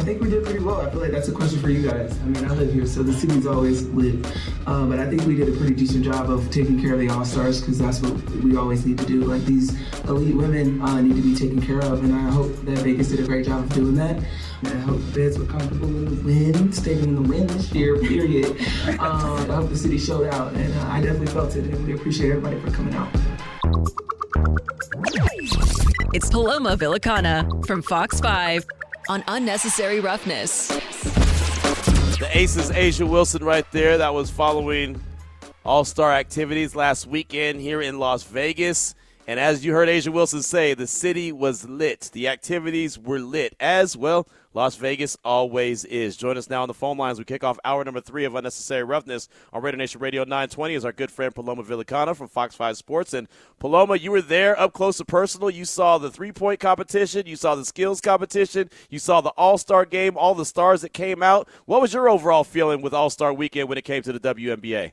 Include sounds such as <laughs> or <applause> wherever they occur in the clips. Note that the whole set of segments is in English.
I think we did pretty well. I feel like that's a question for you guys. I mean, I live here, so the city's always lit. Um, but I think we did a pretty decent job of taking care of the All Stars because that's what we always need to do. Like these elite women uh, need to be taken care of, and I hope that Vegas did a great job of doing that. And I hope fans were comfortable in the win, staying in the win this year, period. <laughs> um, I hope the city showed out, and uh, I definitely felt it, and we appreciate everybody for coming out. It's Paloma Villicana from Fox 5 on Unnecessary Roughness. The Aces, A'ja Wilson, right there. That was following All Star activities last weekend here in Las Vegas. And as you heard A'ja Wilson say, the city was lit. The activities were lit as well. Las Vegas always is. Join us now on the phone lines. We kick off hour number three of Unnecessary Roughness on Raider Nation Radio 920 is our good friend Paloma Villicana from Fox 5 Sports. And Paloma, you were there up close and personal. You saw the three point competition, you saw the skills competition, you saw the All Star game, all the stars that came out. What was your overall feeling with All Star weekend when it came to the WNBA?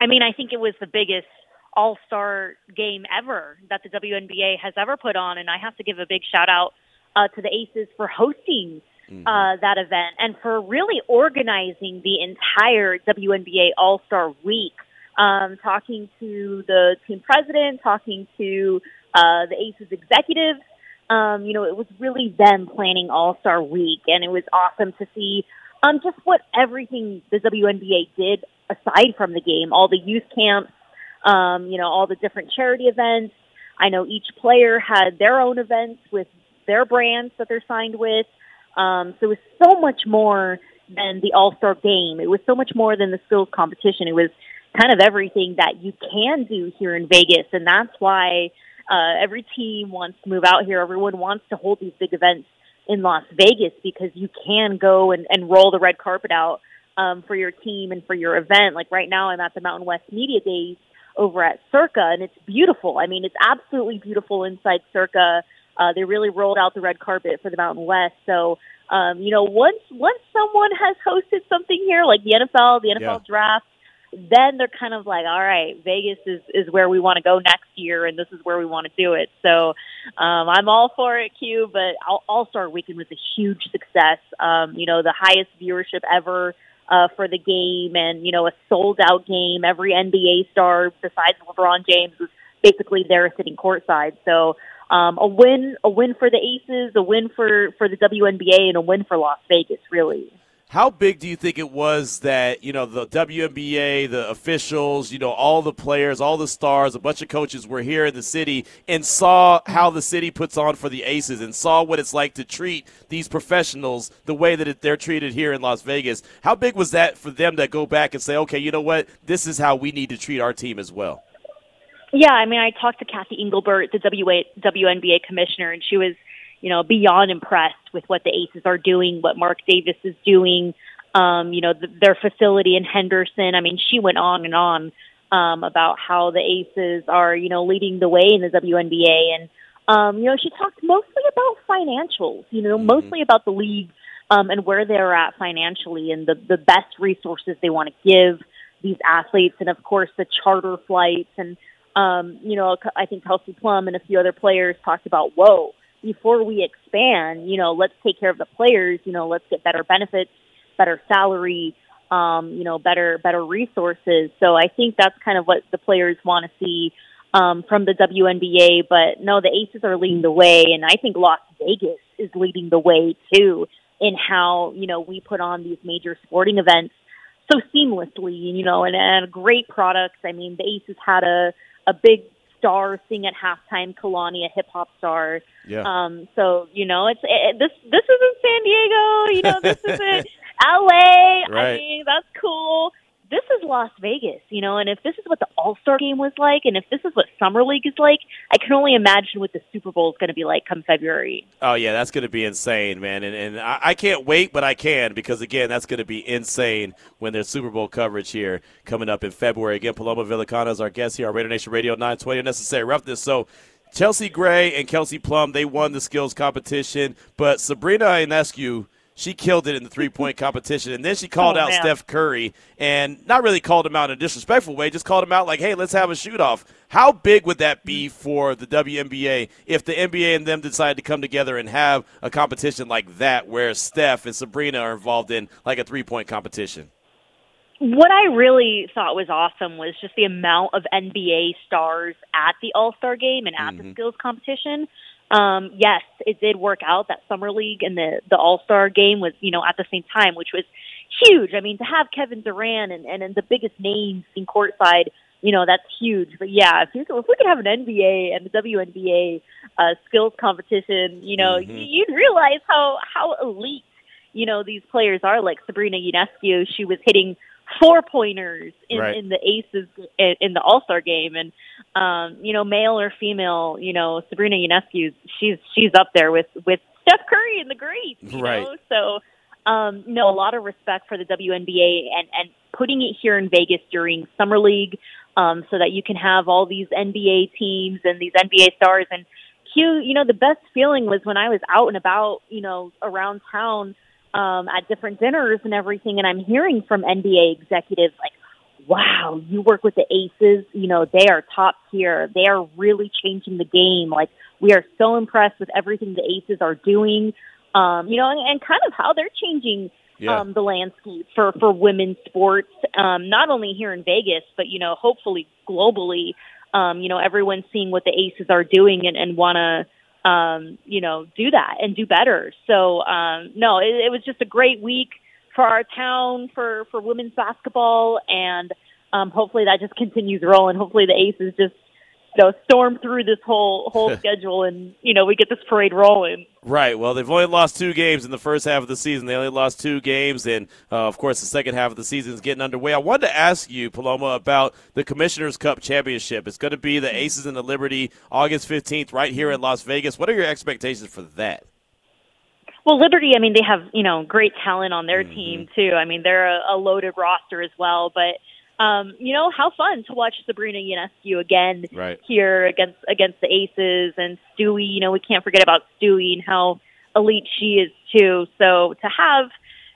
I mean, I think it was the biggest all Star game ever that the WNBA has ever put on. And I have to give a big shout out uh, to the Aces for hosting mm-hmm. uh, that event and for really organizing the entire WNBA All Star Week. Um, talking to the team president, talking to uh, the Aces executives. Um, you know, it was really them planning All Star Week, and it was awesome to see um, just what everything the WNBA did aside from the game, all the youth camps, um, you know, all the different charity events. I know each player had their own events with their brands that they're signed with. Um, so it was so much more than the All Star game. It was so much more than the skills competition. It was kind of everything that you can do here in Vegas, and that's why uh, every team wants to move out here. Everyone wants to hold these big events in Las Vegas because you can go and, and roll the red carpet out um, for your team and for your event. Like right now, I'm at the Mountain West Media Days over at Circa, and it's beautiful. I mean, it's absolutely beautiful inside Circa. Uh, they really rolled out the red carpet for the Mountain West. So, um, you know, once once someone has hosted something here, like the NFL, the NFL yeah. draft, then they're kind of like, all right, Vegas is is where we want to go next year, and this is where we want to do it. So, um, I'm all for it, Q. But All Star Weekend was a huge success. Um, you know, the highest viewership ever uh, for the game, and you know, a sold out game. Every NBA star besides LeBron James was basically there sitting courtside. So um, a win, a win for the Aces, a win for for the WNBA, and a win for Las Vegas. Really. How big do you think it was that, you know, the WNBA, the officials, you know, all the players, all the stars, a bunch of coaches were here in the city and saw how the city puts on for the Aces and saw what it's like to treat these professionals the way that they're treated here in Las Vegas? How big was that for them to go back and say, okay, you know what, this is how we need to treat our team as well? Yeah, I mean, I talked to Cathy Engelbert, the WNBA commissioner, and she was you know, beyond impressed with what the Aces are doing, what Mark Davis is doing, um, you know, the, their facility in Henderson. I mean, she went on and on um, about how the Aces are, you know, leading the way in the WNBA. And, um, you know, she talked mostly about financials, you know, mm-hmm. mostly about the league um, and where they're at financially and the, the best resources they want to give these athletes. And, of course, the charter flights. And, um, you know, I think Kelsey Plum and a few other players talked about, whoa, before we expand, you know, let's take care of the players, you know, let's get better benefits, better salary, um, you know, better better resources. So I think that's kind of what the players want to see um, from the WNBA. But no, the Aces are leading the way, and I think Las Vegas is leading the way too in how you know we put on these major sporting events so seamlessly, you know, and, and great products. I mean, the Aces had a a big star sing at halftime. Kehlani, a hip hop star. Yeah. Um. So you know, it's it, this. This isn't San Diego. You know, this <laughs> isn't L.A. Right. I mean, that's cool this is Las Vegas, you know, and if this is what the All Star game was like, and if this is what Summer League is like, I can only imagine what the Super Bowl is going to be like come February. Oh, yeah, that's going to be insane, man. And, and I, I can't wait, but I can because, again, that's going to be insane when there's Super Bowl coverage here coming up in February. Again, Paloma Villicana is our guest here on Raider Nation Radio 920 Necessary Roughness. So, Chelsea Gray and Kelsey Plum, they won the skills competition, but Sabrina Ionescu she killed it in the three point <laughs> competition. And then she called oh, out man. Steph Curry and not really called him out in a disrespectful way, just called him out like, hey, let's have a shoot off. How big would that be for the WNBA if the NBA and them decided to come together and have a competition like that where Steph and Sabrina are involved in like a three point competition? What I really thought was awesome was just the amount of NBA stars at the All Star game and at Mm-hmm. the skills competition. Um, yes, it did work out that summer league and the the All Star game was you know at the same time, which was huge. I mean, to have Kevin Durant and and, and the biggest names in courtside, you know, that's huge. But yeah, if, you, if we could have an NBA and the WNBA uh, skills competition, you know, Mhm. you'd realize how how elite you know these players are. Like Sabrina Ionescu, she was hitting four pointers in, Right. in the Aces in, the All Star game, and um, you know, male or female, you know, Sabrina Ionescu, she's she's up there with with Steph Curry and the greats, you Right. know. So, um, no, a lot of respect for the WNBA and and putting it here in Vegas during summer league, um, so that you can have all these NBA teams and these NBA stars and. Q, you know, the best feeling was when I was out and about, you know, around town um, at different dinners and everything, and I'm hearing from NBA executives like, "Wow, you work with the Aces. You know, they are top tier. They are really changing the game. Like, we are so impressed with everything the Aces are doing. Um, you know, and, and kind of how they're changing Yeah. um, the landscape for for women's sports, um, not only here in Vegas, but you know, hopefully globally. Um, you know, everyone's seeing what the Aces are doing and, and want to um, you know, do that and do better. So, um, no, it, it was just a great week for our town for for women's basketball, and um, hopefully that just continues rolling. Hopefully the Aces just you know storm through this whole whole <laughs> schedule, and you know we get this parade rolling. Right. Well, they've only lost two games in the first half of the season. They only lost two games, and uh, of course, the second half of the season is getting underway. I wanted to ask you, Paloma, about the Commissioner's Cup Championship. It's going to be the Aces and the Liberty August 15th right here in Las Vegas. What are your expectations for that? Well, Liberty, I mean, they have you know great talent on their team too. I mean, they're a, a loaded roster as well. But um, you know, how fun to watch Sabrina Ionescu again Right. here against against the Aces and Stewie. You know, we can't forget about Stewie and how elite she is too. So to have,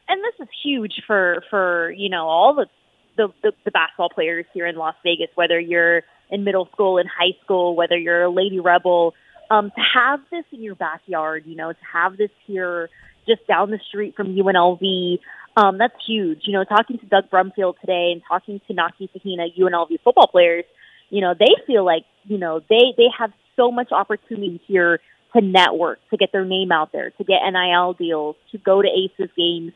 and this is huge for for you know all the the, the, the basketball players here in Las Vegas, whether you're in middle school and high school, whether you're a Lady Rebel, um, to have this in your backyard, you know, to have this here just down the street from UNLV, um, that's huge. You know, talking to Doug Brumfield today and talking to Naki Fahina, UNLV football players, you know, they feel like, you know, they, they have so much opportunity here to network, to get their name out there, to get NIL deals, to go to ACES games,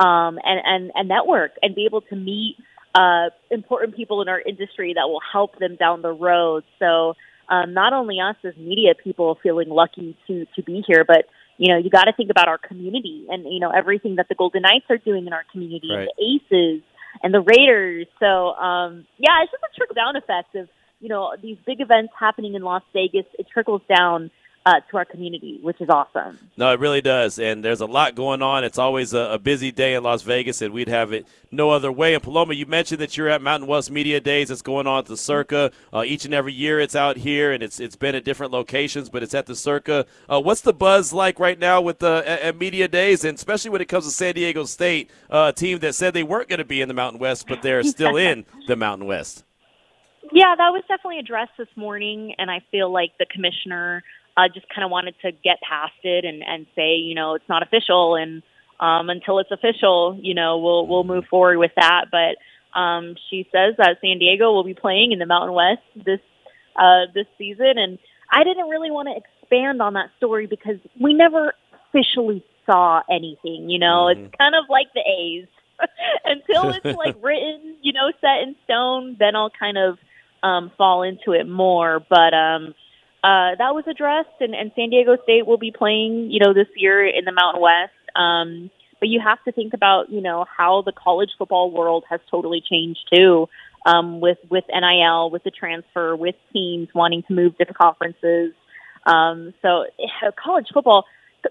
um, and, and, and network and be able to meet uh, important people in our industry that will help them down the road. So um, not only us as media people feeling lucky to to be here, but you know you got to think about our community and you know everything that the Golden Knights are doing in our community Right. and the Aces and the Raiders. So um, yeah, it's just a trickle down effect of you know these big events happening in Las Vegas. It trickles down uh, to our community, which is awesome. No, it really does. And there's a lot going on. It's always a, a busy day in Las Vegas, and we'd have it no other way. And Paloma, you mentioned that you're at Mountain West Media Days. It's going on at the Circa. Uh, each and every year it's out here, and it's it's been at different locations, but it's at the Circa. Uh, what's the buzz like right now with the at, at Media Days, and especially when it comes to San Diego State, uh, a team that said they weren't going to be in the Mountain West, but they're still <laughs> in the Mountain West? Yeah, that was definitely addressed this morning, and I feel like the commissioner uh, just kind of wanted to get past it and, and say, you know, it's not official, and um, until it's official, you know, we'll we'll move forward with that. But um, she says that San Diego will be playing in the Mountain West this uh, this season, and I didn't really want to expand on that story because we never officially saw anything. You know, it's kind of like the A's. <laughs> Until it's <laughs> like written, you know, set in stone, then I'll kind of um, fall into it more. But um, uh, that was addressed, and, and San Diego State will be playing, you know, this year in the Mountain West. Um, but you have to think about, you know, how the college football world has totally changed too, um, with with NIL, with the transfer, with teams wanting to move different conferences. Um, so eh, college football,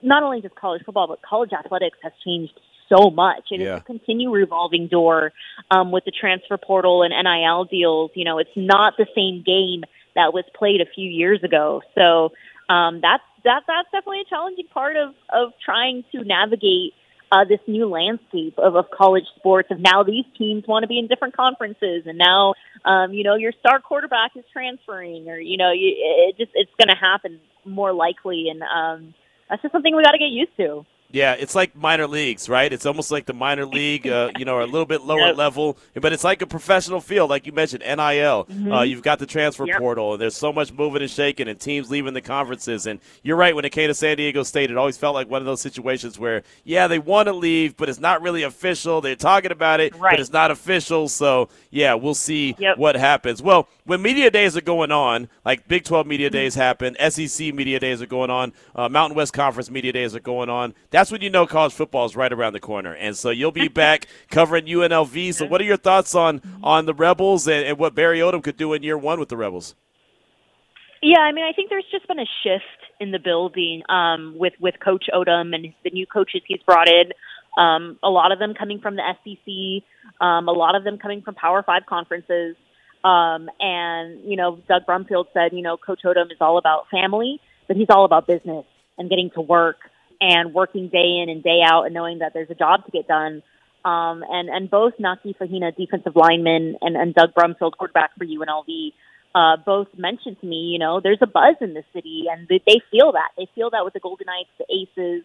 not only just college football, but college athletics has changed so much. It is Yeah. a continue revolving door um, with the transfer portal and NIL deals. You know, it's not the same game that was played a few years ago. So um, that's that that's definitely a challenging part of of trying to navigate uh, this new landscape of, of college sports. Of now these teams want to be in different conferences, and now um, you know your star quarterback is transferring, or you know you, it just it's going to happen more likely, and um, that's just something we got to get used to. Yeah, it's like minor leagues, right? It's almost like the minor <laughs> league, uh, you know, or a little bit lower yep. level, but it's like a professional field, like you mentioned, NIL. Mm-hmm. Uh, you've got the transfer yep. portal, and there's so much moving and shaking, and teams leaving the conferences. And you're right, when it came to San Diego State, it always felt like one of those situations where, yeah, they want to leave, but it's not really official. They're talking about it, right. but it's not official. So, yeah, we'll see yep. what happens. Well, when media days are going on, like Big 12 media days happen, SEC media days are going on, uh, Mountain West Conference media days are going on, that's when you know college football is right around the corner. And so you'll be <laughs> back covering UNLV. So, what are your thoughts on on the Rebels and, and what Barry Odom could do in year one with the Rebels? Yeah, I mean, I think there's just been a shift in the building um, with with Coach Odom and the new coaches he's brought in. Um, a lot of them coming from the SEC, um, a lot of them coming from Power Five conferences. Um, and you know, Doug Brumfield said, you know, Coach Odom is all about family, but he's all about business and getting to work and working day in and day out and knowing that there's a job to get done. Um, and, and both Naki Fahina, defensive lineman, and, and Doug Brumfield, quarterback for UNLV, uh, both mentioned to me, you know, there's a buzz in the city, and they, they feel that. They feel that with the Golden Knights, the Aces,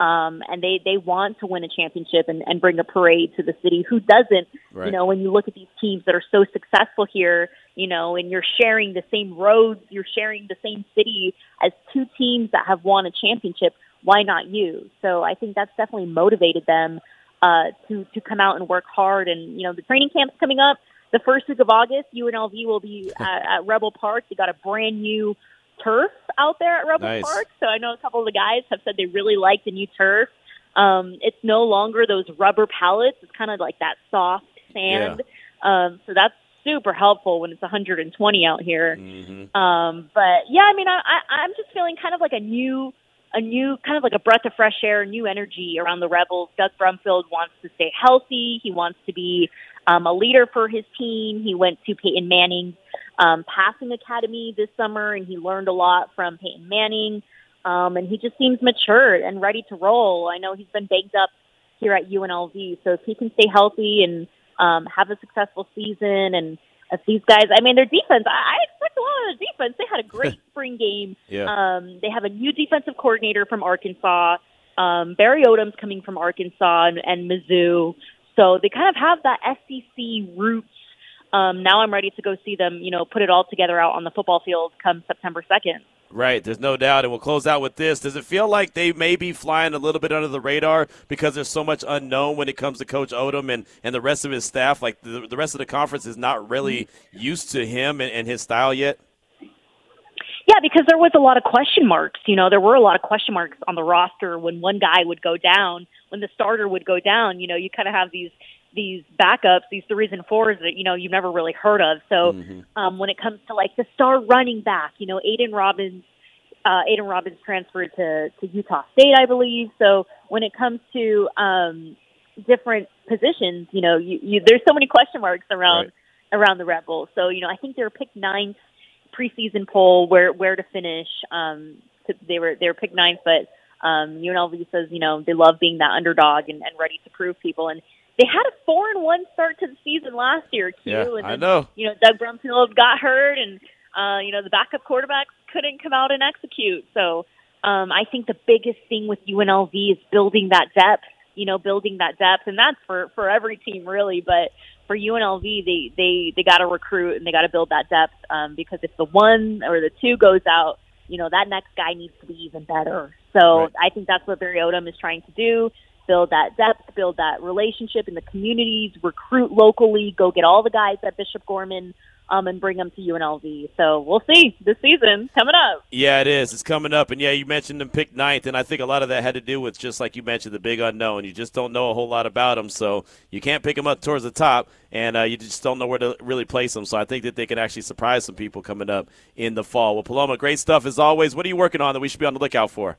um, and they they want to win a championship and, and bring a parade to the city. Who doesn't? Right. You know, when you look at these teams that are so successful here, you know, and you're sharing the same roads, you're sharing the same city as two teams that have won a championship why not you? So I think that's definitely motivated them uh, to to come out and work hard. And you know, the training camp's coming up. The first week of August, UNLV will be <laughs> at, at Rebel Park. They got a brand new turf out there at Rebel nice. Park. So I know a couple of the guys have said they really like the new turf. Um, it's no longer those rubber pallets. It's kind of like that soft sand. Yeah. Um, so that's super helpful when it's 120 out here. Mm-hmm. Um, but yeah, I mean, I, I, I'm just feeling kind of like a new a new kind of like a breath of fresh air, new energy around the Rebels. Doug Brumfield wants to stay healthy. He wants to be um, a leader for his team. He went to Peyton Manning um, passing academy this summer, and he learned a lot from Peyton Manning. Um, and he just seems mature and ready to roll. I know he's been banged up here at UNLV, so if he can stay healthy and um, have a successful season and if these guys, I mean, their defense, I, I expect a lot of the defense. They had a great <laughs> spring game. Yeah. Um, they have a new defensive coordinator from Arkansas. Um, Barry Odom's coming from Arkansas and, and Mizzou. So they kind of have that SEC roots. Um, now I'm ready to go see them, you know, put it all together out on the football field come September 2nd. Right, there's no doubt. And we'll close out with this. Does it feel like they may be flying a little bit under the radar because there's so much unknown when it comes to Coach Odom and, and the rest of his staff? Like the, the rest of the conference is not really used to him and, and his style yet? Yeah, because there was a lot of question marks. You know, there were a lot of question marks on the roster when one guy would go down, when the starter would go down. You know, you kind of have these these backups, these threes and fours that you know you've never really heard of. So mm-hmm. um, when it comes to like the star running back, you know, Aidan Robbins, uh, Aidan Robbins transferred to to Utah State, I believe. So when it comes to um, different positions, you know, you, you, there's so many question marks around right. around the Rebels. So you know, I think they were picked ninth preseason poll where where to finish. Um, they were they were picked ninth, but um, UNLV says you know they love being that underdog and, and ready to prove people and they had a four and one start to the season last year, Q. Yeah, and then, I know. You know, Doug Brumfield got hurt, and uh, you know the backup quarterbacks couldn't come out and execute. So um, I think the biggest thing with UNLV is building that depth. You know, building that depth, and that's for for every team really. But for UNLV, they they they got to recruit and they got to build that depth um, because if the one or the two goes out, you know that next guy needs to be even better. So right. I think that's what Barry Odom is trying to do build that depth, build that relationship in the communities, recruit locally, go get all the guys at Bishop Gorman um, and bring them to UNLV. So we'll see this season coming up. Yeah, it is. It's coming up, and yeah, you mentioned them picked ninth, and I think a lot of that had to do with just like you mentioned the big unknown. You just don't know a whole lot about them, so you can't pick them up towards the top, and uh, you just don't know where to really place them. So I think that they can actually surprise some people coming up in the fall. Well, Paloma, great stuff as always. What are you working on that we should be on the lookout for?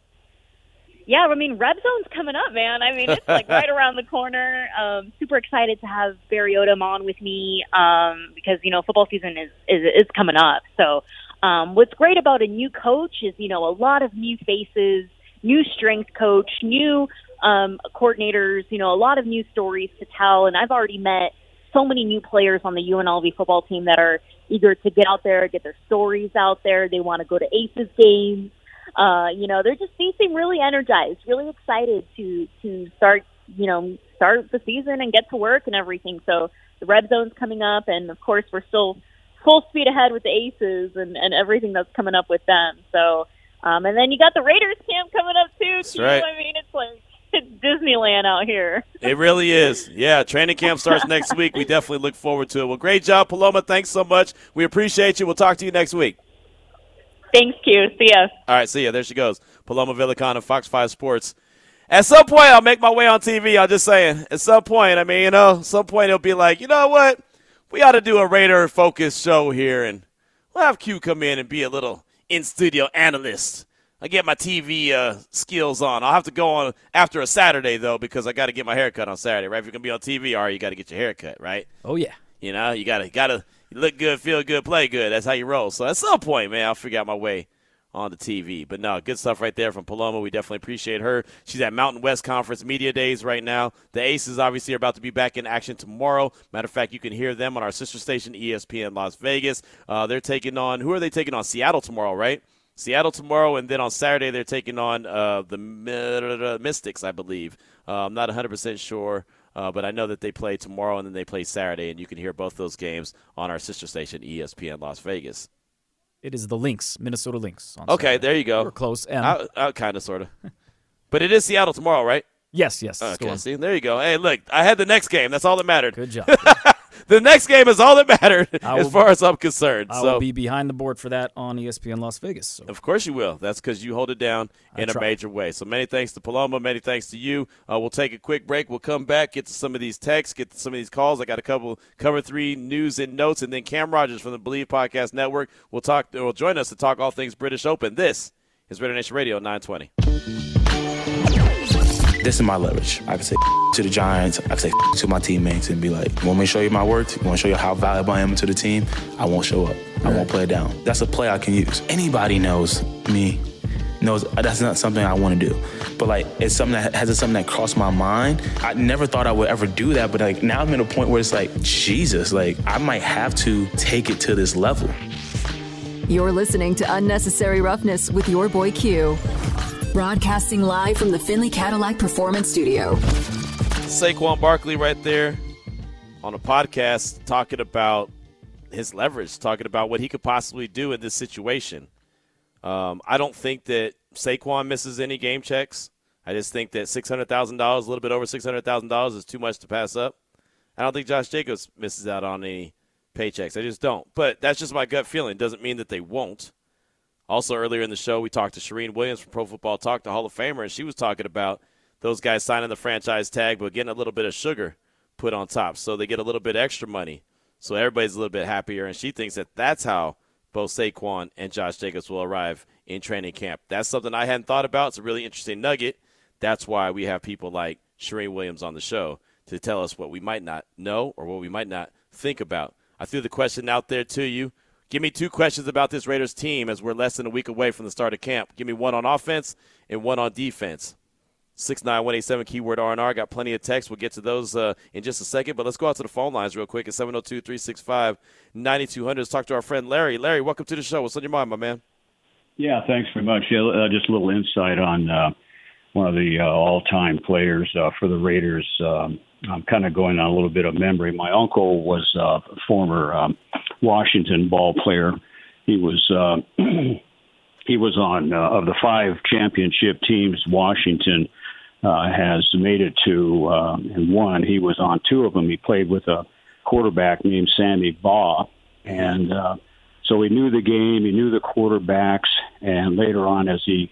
Yeah, I mean, Red Zone's coming up, man. I mean, it's like right <laughs> around the corner. Um, super excited to have Barry Odom on with me um, because you know football season is is, is coming up. So, um, what's great about a new coach is you know a lot of new faces, new strength coach, new um, coordinators, you know, a lot of new stories to tell. And I've already met so many new players on the UNLV football team that are eager to get out there, get their stories out there. They want to go to Aces games. Uh, you know, they're just they seem really energized, really excited to to start, you know, start the season and get to work and everything. So the red zone's coming up, and of course we're still full speed ahead with the Aces and and everything that's coming up with them. So, um, and then you got the Raiders camp coming up too. That's right. I mean, it's like it's <laughs> Disneyland out here. It really is. Yeah, training camp starts next week. We definitely look forward to it. Well, great job, Paloma. Thanks so much. We appreciate you. We'll talk to you next week. Thanks, Q. See ya. All right, see ya. There she goes. Paloma Villicana, Fox 5 Sports. At some point, I'll make my way on TV. I'm just saying. At some point, I mean, you know, some point it'll be like, you know what? We ought to do a Raider focused show here, and we'll have Q come in and be a little in studio analyst. I get my TV uh, skills on. I'll have to go on after a Saturday though because I got to get my haircut on Saturday, right? If you're gonna be on TV, all right, you got to get your haircut, right? Oh yeah. You know, you gotta gotta look good, feel good, play good. That's how you roll. So at some point, man, I'll figure out my way on the TV. But no, good stuff right there from Paloma. We definitely appreciate her. She's at Mountain West Conference Media Days right now. The Aces obviously are about to be back in action tomorrow. Matter of fact, you can hear them on our sister station, ESPN Las Vegas. Uh, they're taking on who are they taking on? Seattle tomorrow, right? Seattle tomorrow, and then on Saturday they're taking on uh, the Mystics, I believe. Uh, I'm not 100% sure, uh, but I know that they play tomorrow and then they play Saturday, and you can hear both those games on our sister station, ESPN Las Vegas. It is the Lynx, Minnesota Lynx. okay, Saturday. there you go. We're close. M. kind of, sort of. but it is Seattle tomorrow, right? Yes, yes. Okay, see, there you go. Hey, look, I had the next game. That's all that mattered. Good job. <laughs> the next game is all that mattered <laughs> as far as I'm concerned. I so. will be behind the board for that on ESPN Las Vegas. So. Of course you will. That's because you hold it down in a major way. So many thanks to Paloma. Many thanks to you. Uh, we'll take a quick break. We'll come back, get to some of these texts, get to some of these calls. I got a couple cover three news and notes, and then Cam Rogers from the Believe Podcast Network will talk. Will join us to talk all things British Open. This is Raider Nation Radio 920. This is my leverage. I can say to the Giants, I can say to my teammates and be like, you want me to show you my worth? You want to show you how valuable I am to the team? I won't show up. I won't play it down. That's a play I can use. Anybody knows me, knows uh, that's not something I want to do. But like, it's something that has something that crossed my mind. I never thought I would ever do that. But like, now I'm at a point where it's like, Jesus, like I might have to take it to this level. You're listening to Unnecessary Roughness with your boy Q. Broadcasting live from the Findlay Cadillac Performance Studio. Saquon Barkley right there on a podcast talking about his leverage, talking about what he could possibly do in this situation. Um, I don't think that Saquon misses any game checks. I just think that $600,000, a little bit over $600,000 is too much to pass up. I don't think Josh Jacobs misses out on any paychecks. I just don't. But that's just my gut feeling. Doesn't mean that they won't. Also, earlier in the show, we talked to Charean Williams from Pro Football Talk, the Hall of Famer, and she was talking about those guys signing the franchise tag but getting a little bit of sugar put on top. So they get a little bit extra money. So everybody's a little bit happier, and she thinks that that's how both Saquon and Josh Jacobs will arrive in training camp. That's something I hadn't thought about. It's a really interesting nugget. That's why we have people like Charean Williams on the show to tell us what we might not know or what we might not think about. I threw the question out there to you. Give me two questions about this Raiders team as we're less than a week away from the start of camp. Give me one on offense and one on defense. Six nine one eight seven keyword R and R. Got plenty of text. We'll get to those uh, in just a second. But let's go out to the phone lines real quick at 702-365-9200. Let's talk to our friend Larry. Larry, welcome to the show. What's on your mind, my man? Yeah, thanks very much. Yeah, uh, just a little insight on uh, one of the uh, all-time players uh, for the Raiders. Um, I'm kind of going on a little bit of memory. My uncle was uh, a former um, Washington ball player. He was uh, <clears throat> he was on uh, of the five championship teams. Washington uh, has made it to uh, and won. He was on two of them. He played with a quarterback named Sammy Baugh, and uh, so he knew the game. He knew the quarterbacks, and later on, as he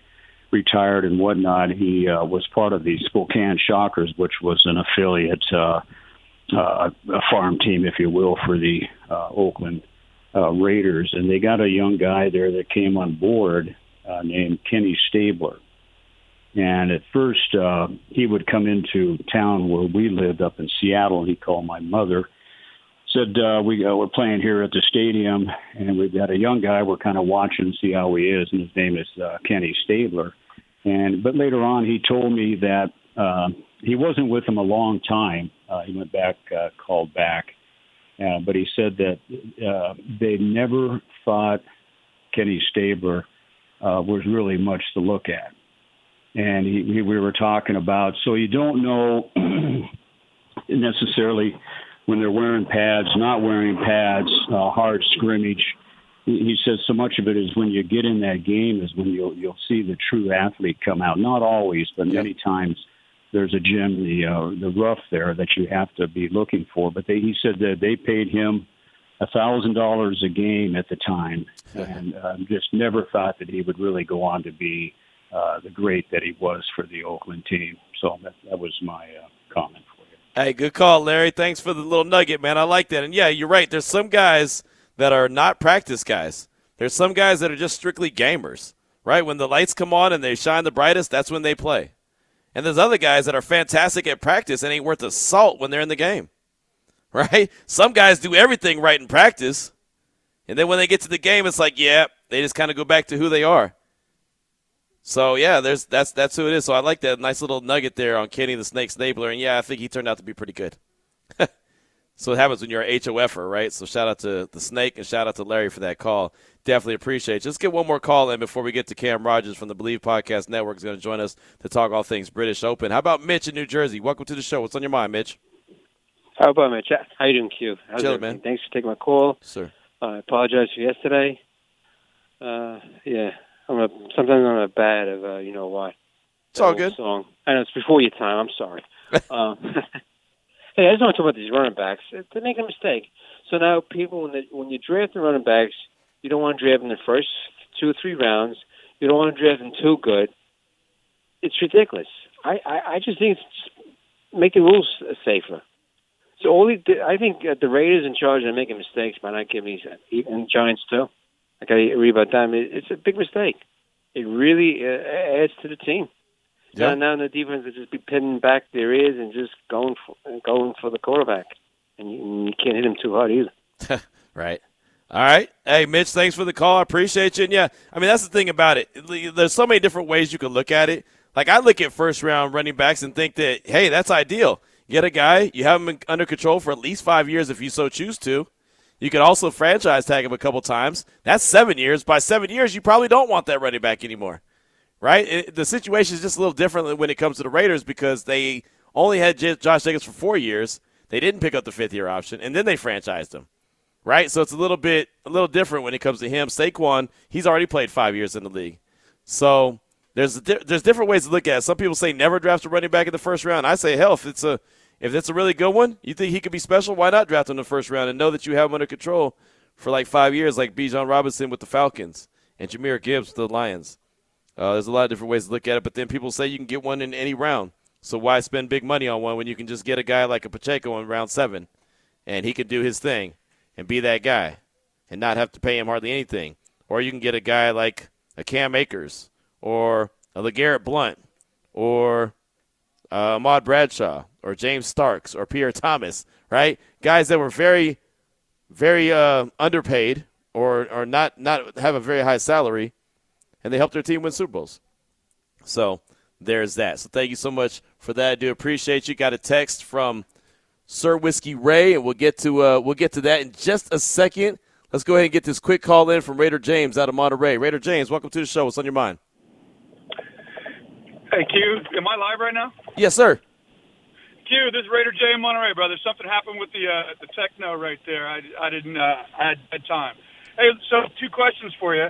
retired and whatnot, he uh, was part of the Spokane Shockers, which was an affiliate, uh, uh, a farm team, if you will, for the uh, Oakland uh, Raiders. And they got a young guy there that came on board uh, named Kenny Stabler. And at first, uh, he would come into town where we lived up in Seattle. He called my mother, said, uh, we, uh, We're playing here at the stadium, and we've got a young guy. We're kind of watching, see how he is. And his name is uh, Kenny Stabler. And but later on, he told me that Uh, he wasn't with them a long time. Uh, he went back, uh, called back, uh, but he said that uh, they never thought Kenny Stabler uh, was really much to look at. And he, he, we were talking about, so you don't know <clears throat> necessarily when they're wearing pads, not wearing pads, uh, hard scrimmage. He says so much of it is when you get in that game is when you'll you'll see the true athlete come out. Not always, but many times there's a gem, the uh, the rough there that you have to be looking for. But they, he said that they paid him a thousand dollars a game at the time, and um, just never thought that he would really go on to be uh, the great that he was for the Oakland team. So that, that was my uh, comment. Hey, good call, Larry. Thanks for the little nugget, man. I like that. And yeah, you're right. There's some guys that are not practice guys. There's some guys that are just strictly gamers, right? When the lights come on and they shine the brightest, that's when they play. And there's other guys that are fantastic at practice and ain't worth a salt when they're in the game, <laughs> right? Some guys do everything right in practice. And then when they get to the game, it's like, yeah, they just kind of go back to who they are. So yeah, there's that's that's who it is. So I like that nice little nugget there on Kenny the Snake Stabler, and yeah, I think he turned out to be pretty good. <laughs> so it happens when you're an HOFer, right? So shout out to the Snake and shout out to Larry for that call. Definitely appreciate it. Let's get one more call in before we get to Cam Rogers from the Believe Podcast Network is going to join us to talk all things British Open. How about Mitch in New Jersey? Welcome to the show. What's on your mind, Mitch? How about Mitch? How you doing, Q? How's Chill, man. Thanks for taking my call. Sir. Uh, I apologize for yesterday. Uh, yeah, I'm a sometimes I'm a bad of uh, you know what. It's all good. Song. I know it's before your time. I'm sorry. <laughs> um, <laughs> hey, I just want to talk about these running backs. They make a mistake. So now people, when they, when you draft the running backs, you don't want to draft in the first two or three rounds. You don't want to draft them too good. It's ridiculous. I I, I just think it's the rules safer. So all the, I think uh, the Raiders in charge are making mistakes by not giving these, and Giants too. Like I read about them, it, it's a big mistake. It really uh, adds to the team. Yeah. Now, now the defense will just be pinning back their ears and just going for, going for the quarterback, and you, and you can't hit him too hard either. <laughs> right. All right. Hey, Mitch, thanks for the call. I appreciate you. And yeah, I mean, that's the thing about it. There's so many different ways you can look at it. Like, I look at first round running backs and think that, hey, that's ideal. Get a guy, you have him under control for at least five years if you so choose to. You could also franchise tag him a couple times. That's seven years. By seven years, you probably don't want that running back anymore, right? It, the situation is just a little different when it comes to the Raiders because they only had J- Josh Jacobs for four years. They didn't pick up the fifth year option, and then they franchised him, right? So it's a little bit a little different when it comes to him. Saquon, he's already played five years in the league, so there's there's different ways to look at it. Some people say never draft a running back in the first round. I say hell, if it's a if it's a really good one, you think he could be special? Why not draft him in the first round and know that you have him under control for like five years, like Bijan Robinson with the Falcons and Jahmyr Gibbs with the Lions? Uh, there's a lot of different ways to look at it, but then people say you can get one in any round. So why spend big money on one when you can just get a guy like a Pacheco in round seven, and he could do his thing and be that guy, and not have to pay him hardly anything? Or you can get a guy like a Cam Akers or a LeGarrette Blunt or uh, Ahmad Bradshaw or James Starks or Pierre Thomas, right? Guys that were very, very uh, underpaid or or not not have a very high salary, and they helped their team win Super Bowls. So there's that. So thank you so much for that. I do appreciate you. Got a text from Sir Whiskey Ray, and we'll get to uh, we'll get to that in just a second. Let's go ahead and get this quick call in from Raider James out of Monterey. Raider James, welcome to the show. What's on your mind? Hey Q, am I live right now? Yes, sir. Q, this is Raider J in Monterey, brother. Something happened with the uh, the techno right there. I, I didn't uh, I had, time. Hey, so two questions for you.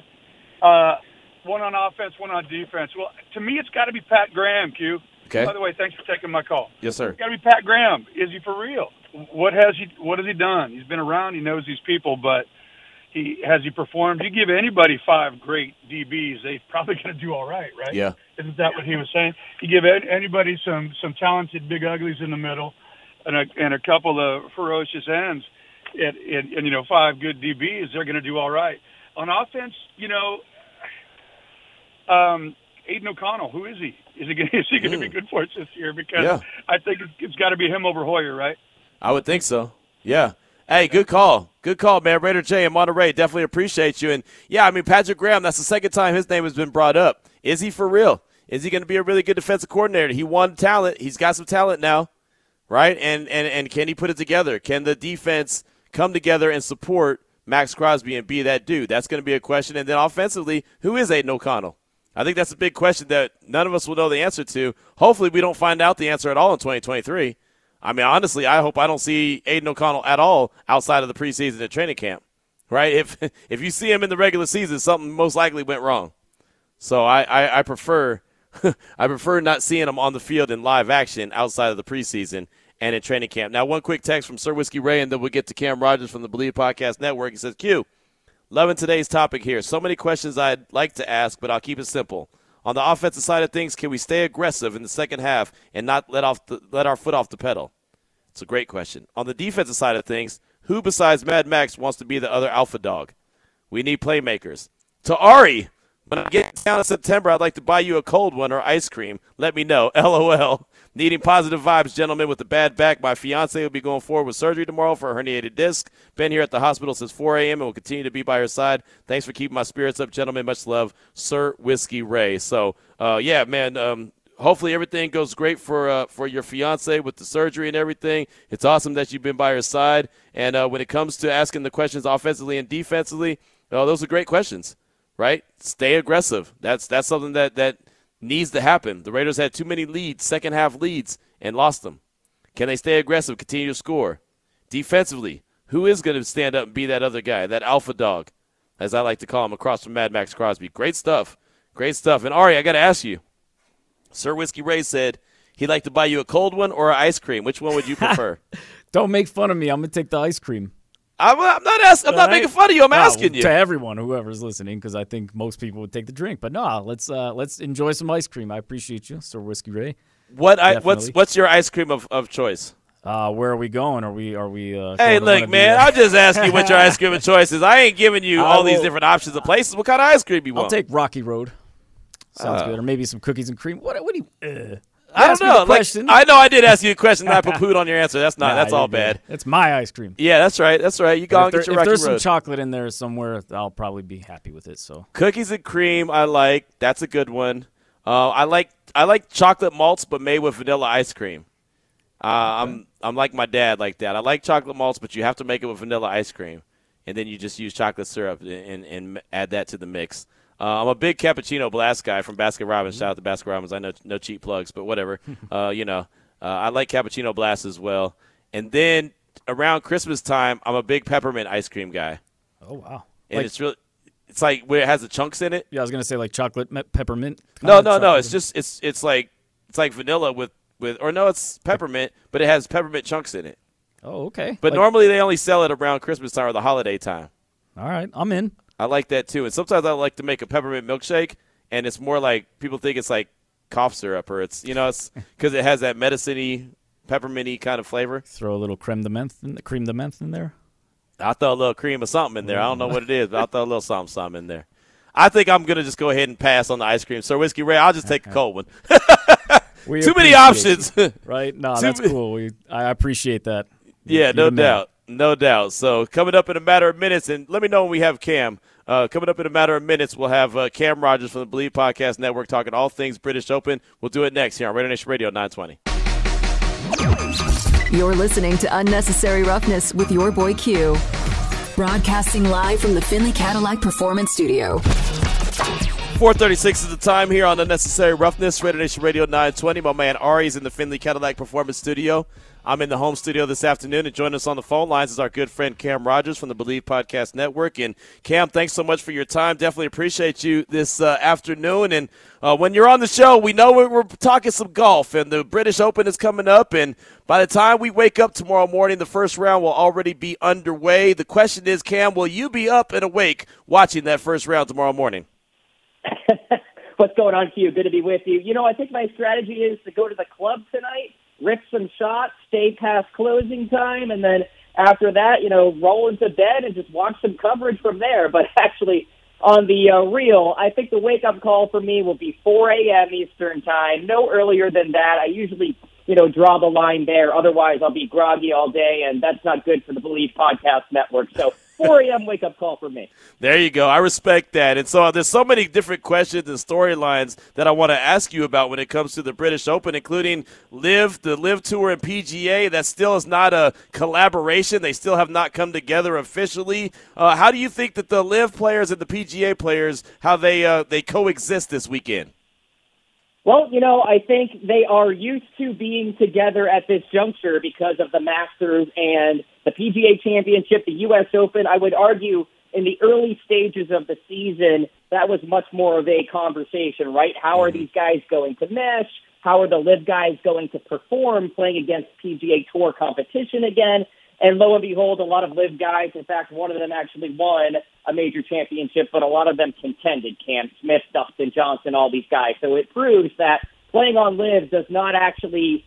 Uh, one on offense, one on defense. Well, to me, it's got to be Pat Graham. Q. Okay. By the way, thanks for taking my call. Yes, sir. It's got to be Pat Graham. Is he for real? What has he What has he done? He's been around. He knows these people, but he has he performed? You give anybody five great DBs, they're probably going to do all right, right? Yeah. Isn't that what he was saying? You give anybody some some talented big uglies in the middle, and a and a couple of ferocious ends, and, and, and you know five good DBs, they're going to do all right. On offense, you know, um, Aidan O'Connell, who is he? Is he gonna, <laughs> is he going to mm. be good for us this year? Because yeah. I think it's, it's got to be him over Hoyer, right? I would think so. Yeah. Hey, good call. Good call, man. Raider J in Monterey. Definitely appreciate you. And yeah, I mean, Patrick Graham, that's the second time his name has been brought up. Is he for real? Is he going to be a really good defensive coordinator? He won talent. He's got some talent now, right? And and and can he put it together? Can the defense come together and support Maxx Crosby and be that dude? That's going to be a question. And then offensively, who is Aidan O'Connell? I think that's a big question that none of us will know the answer to. Hopefully, we don't find out the answer at all in 2023. I mean, honestly, I hope I don't see Aidan O'Connell at all outside of the preseason and training camp. Right? If <laughs> if you see him in the regular season, something most likely went wrong. So I, I, I prefer <laughs> I prefer not seeing him on the field in live action outside of the preseason and in training camp. Now, one quick text from Sir Whiskey Ray, and then we'll get to Cam Rogers from the Believe Podcast Network. He says, Q, loving today's topic here. So many questions I'd like to ask, but I'll keep it simple. On the offensive side of things, can we stay aggressive in the second half and not let off the, let our foot off the pedal? It's a great question. On the defensive side of things, who besides Mad Max wants to be the other alpha dog? We need playmakers. To Ari, when I get down in September, I'd like to buy you a cold one or ice cream. Let me know. <laughs> LOL. Needing positive vibes, gentlemen, with a bad back. My fiance will be going forward with surgery tomorrow for a herniated disc. Been here at the hospital since 4 a.m. and will continue to be by her side. Thanks for keeping my spirits up, gentlemen. Much love, Sir Whiskey Ray. So, uh, yeah, man. Um, hopefully everything goes great for uh, for your fiance with the surgery and everything. It's awesome that you've been by her side. And uh, when it comes to asking the questions offensively and defensively, uh, those are great questions, right? Stay aggressive. That's that's something that that needs to happen. The Raiders had too many leads, second half leads, and lost them. Can they stay aggressive, continue to score? Defensively, who is going to stand up and be that other guy, that alpha dog, as I like to call him, across from Mad Maxx Crosby? Great stuff. Great stuff. And Ari, I got to ask you. Sir Whiskey Ray said he'd like to buy you a cold one or an ice cream. Which one would you <laughs> prefer? Don't make fun of me. I'm gonna take the ice cream. I'm, I'm not asking. I'm not making fun of you. I'm No, asking you. to everyone, whoever's listening, because I think most people would take the drink. But no, let's uh, let's enjoy some ice cream. I appreciate you, Sir Whiskey Ray. What I, what's what's your ice cream of, of choice? Uh, where are we going? Are we are we? Uh, Hey, look, man. uh, I just asked you what your ice cream of <laughs> choice is. I ain't giving you I all these different options of places. What kind of ice cream you want? I'll take Rocky Road. Sounds Uh, good, or maybe some cookies and cream. What? What do you? I don't know. Like, question. I know I did ask you a question and I <laughs> poo-pooed on your answer. That's not. Nah, that's all good. bad. It's my ice cream. Yeah, that's right. That's right. You go and get your if there's Road. some chocolate in there somewhere, I'll probably be happy with it. So Cookies and cream, I like. That's a good one. Uh, I like. I like chocolate malts, but made with vanilla ice cream. Uh, I'm. I'm like my dad, like that. I like chocolate malts, but you have to make it with vanilla ice cream, and then you just use chocolate syrup and, and, and add that to the mix. Uh, I'm a big cappuccino blast guy from Baskin Robbins. Shout out to Baskin Robbins. I know no cheap plugs, but whatever. <laughs> uh, you know, uh, I like cappuccino blast as well. And then around Christmas time, I'm a big peppermint ice cream guy, oh wow. and Like- it's really. It's like where it has the chunks in it. Yeah, I was gonna say like chocolate me- peppermint. No, no, no. It's just it's it's like it's like vanilla with with or no, it's peppermint, but it has peppermint chunks in it. Oh, okay. But Like- normally they only sell it around Christmas time or the holiday time. all right, I'm in. I like that too. And sometimes I like to make a peppermint milkshake, and it's more like people think it's like cough syrup or it's you know it's <laughs> because it has that medicine-y, pepperminty kind of flavor. Throw a little creme de menthe, in, cream de menthe in there. I'll throw a little cream or something in there. I don't know mm. what it is, but I'll throw a little something, something in there. I think I'm gonna just go ahead and pass on the ice cream. So whiskey Ray, I'll just take a <laughs> cold one. <laughs> Too many options. you, right? No, that's cool. We, I appreciate that. Yeah, You're no doubt. No doubt. So coming up in a matter of minutes, and let me know when we have Cam. Uh, coming up in a matter of minutes, we'll have uh, Cam Rogers from the Believe Podcast Network talking all things British Open. We'll do it next here on Raider Nation Radio 920. You're listening to Unnecessary Roughness with your boy Q. Broadcasting live from the Findlay Cadillac Performance Studio. 436 is the time here on Unnecessary Roughness, Raider Nation Radio 920. My man Ari's in the Findlay Cadillac Performance Studio. I'm in the home studio this afternoon, and joining us on the phone lines is our good friend Cam Rogers from the Believe Podcast Network. And Cam, thanks so much for your time. Definitely appreciate you this uh, afternoon. And uh, when you're on the show, we know we're, we're talking some golf, and the British Open is coming up. And by the time we wake up tomorrow morning, the first round will already be underway. The question is, Cam, will you be up and awake watching that first round tomorrow morning? <laughs> What's going on, Q? Good to be with you. You know, I think my strategy is to go to the club tonight, rip some shots, stay past closing time, and then after that, you know, roll into bed and just watch some coverage from there. But <laughs> actually, on the uh, real, I think the wake up call for me will be 4 a.m. Eastern time, no earlier than that. I usually, you know, draw the line there. Otherwise, I'll be groggy all day, and that's not good for the Believe Podcast Network. So 4 a.m. wake up call for me. There you go. I respect that. And so uh, there's so many different questions and storylines that I want to ask you about when it comes to the British Open, including LIV, the LIV Tour, and PGA. That still is not a collaboration. They still have not come together officially. Uh, how do you think that the LIV players and the PGA players how they uh, they coexist this weekend? Well, you know, I think they are used to being together at this juncture because of the Masters and the PGA Championship, the U.S. Open. I would argue in the early stages of the season, that was much more of a conversation, right? How are mm-hmm. these guys going to mesh? How are the LIV guys going to perform playing against PGA Tour competition again? And lo and behold, a lot of LIV guys, in fact, one of them actually won a major championship, but a lot of them contended. Cam Smith, Dustin Johnson, all these guys. So it proves that playing on LIV does not actually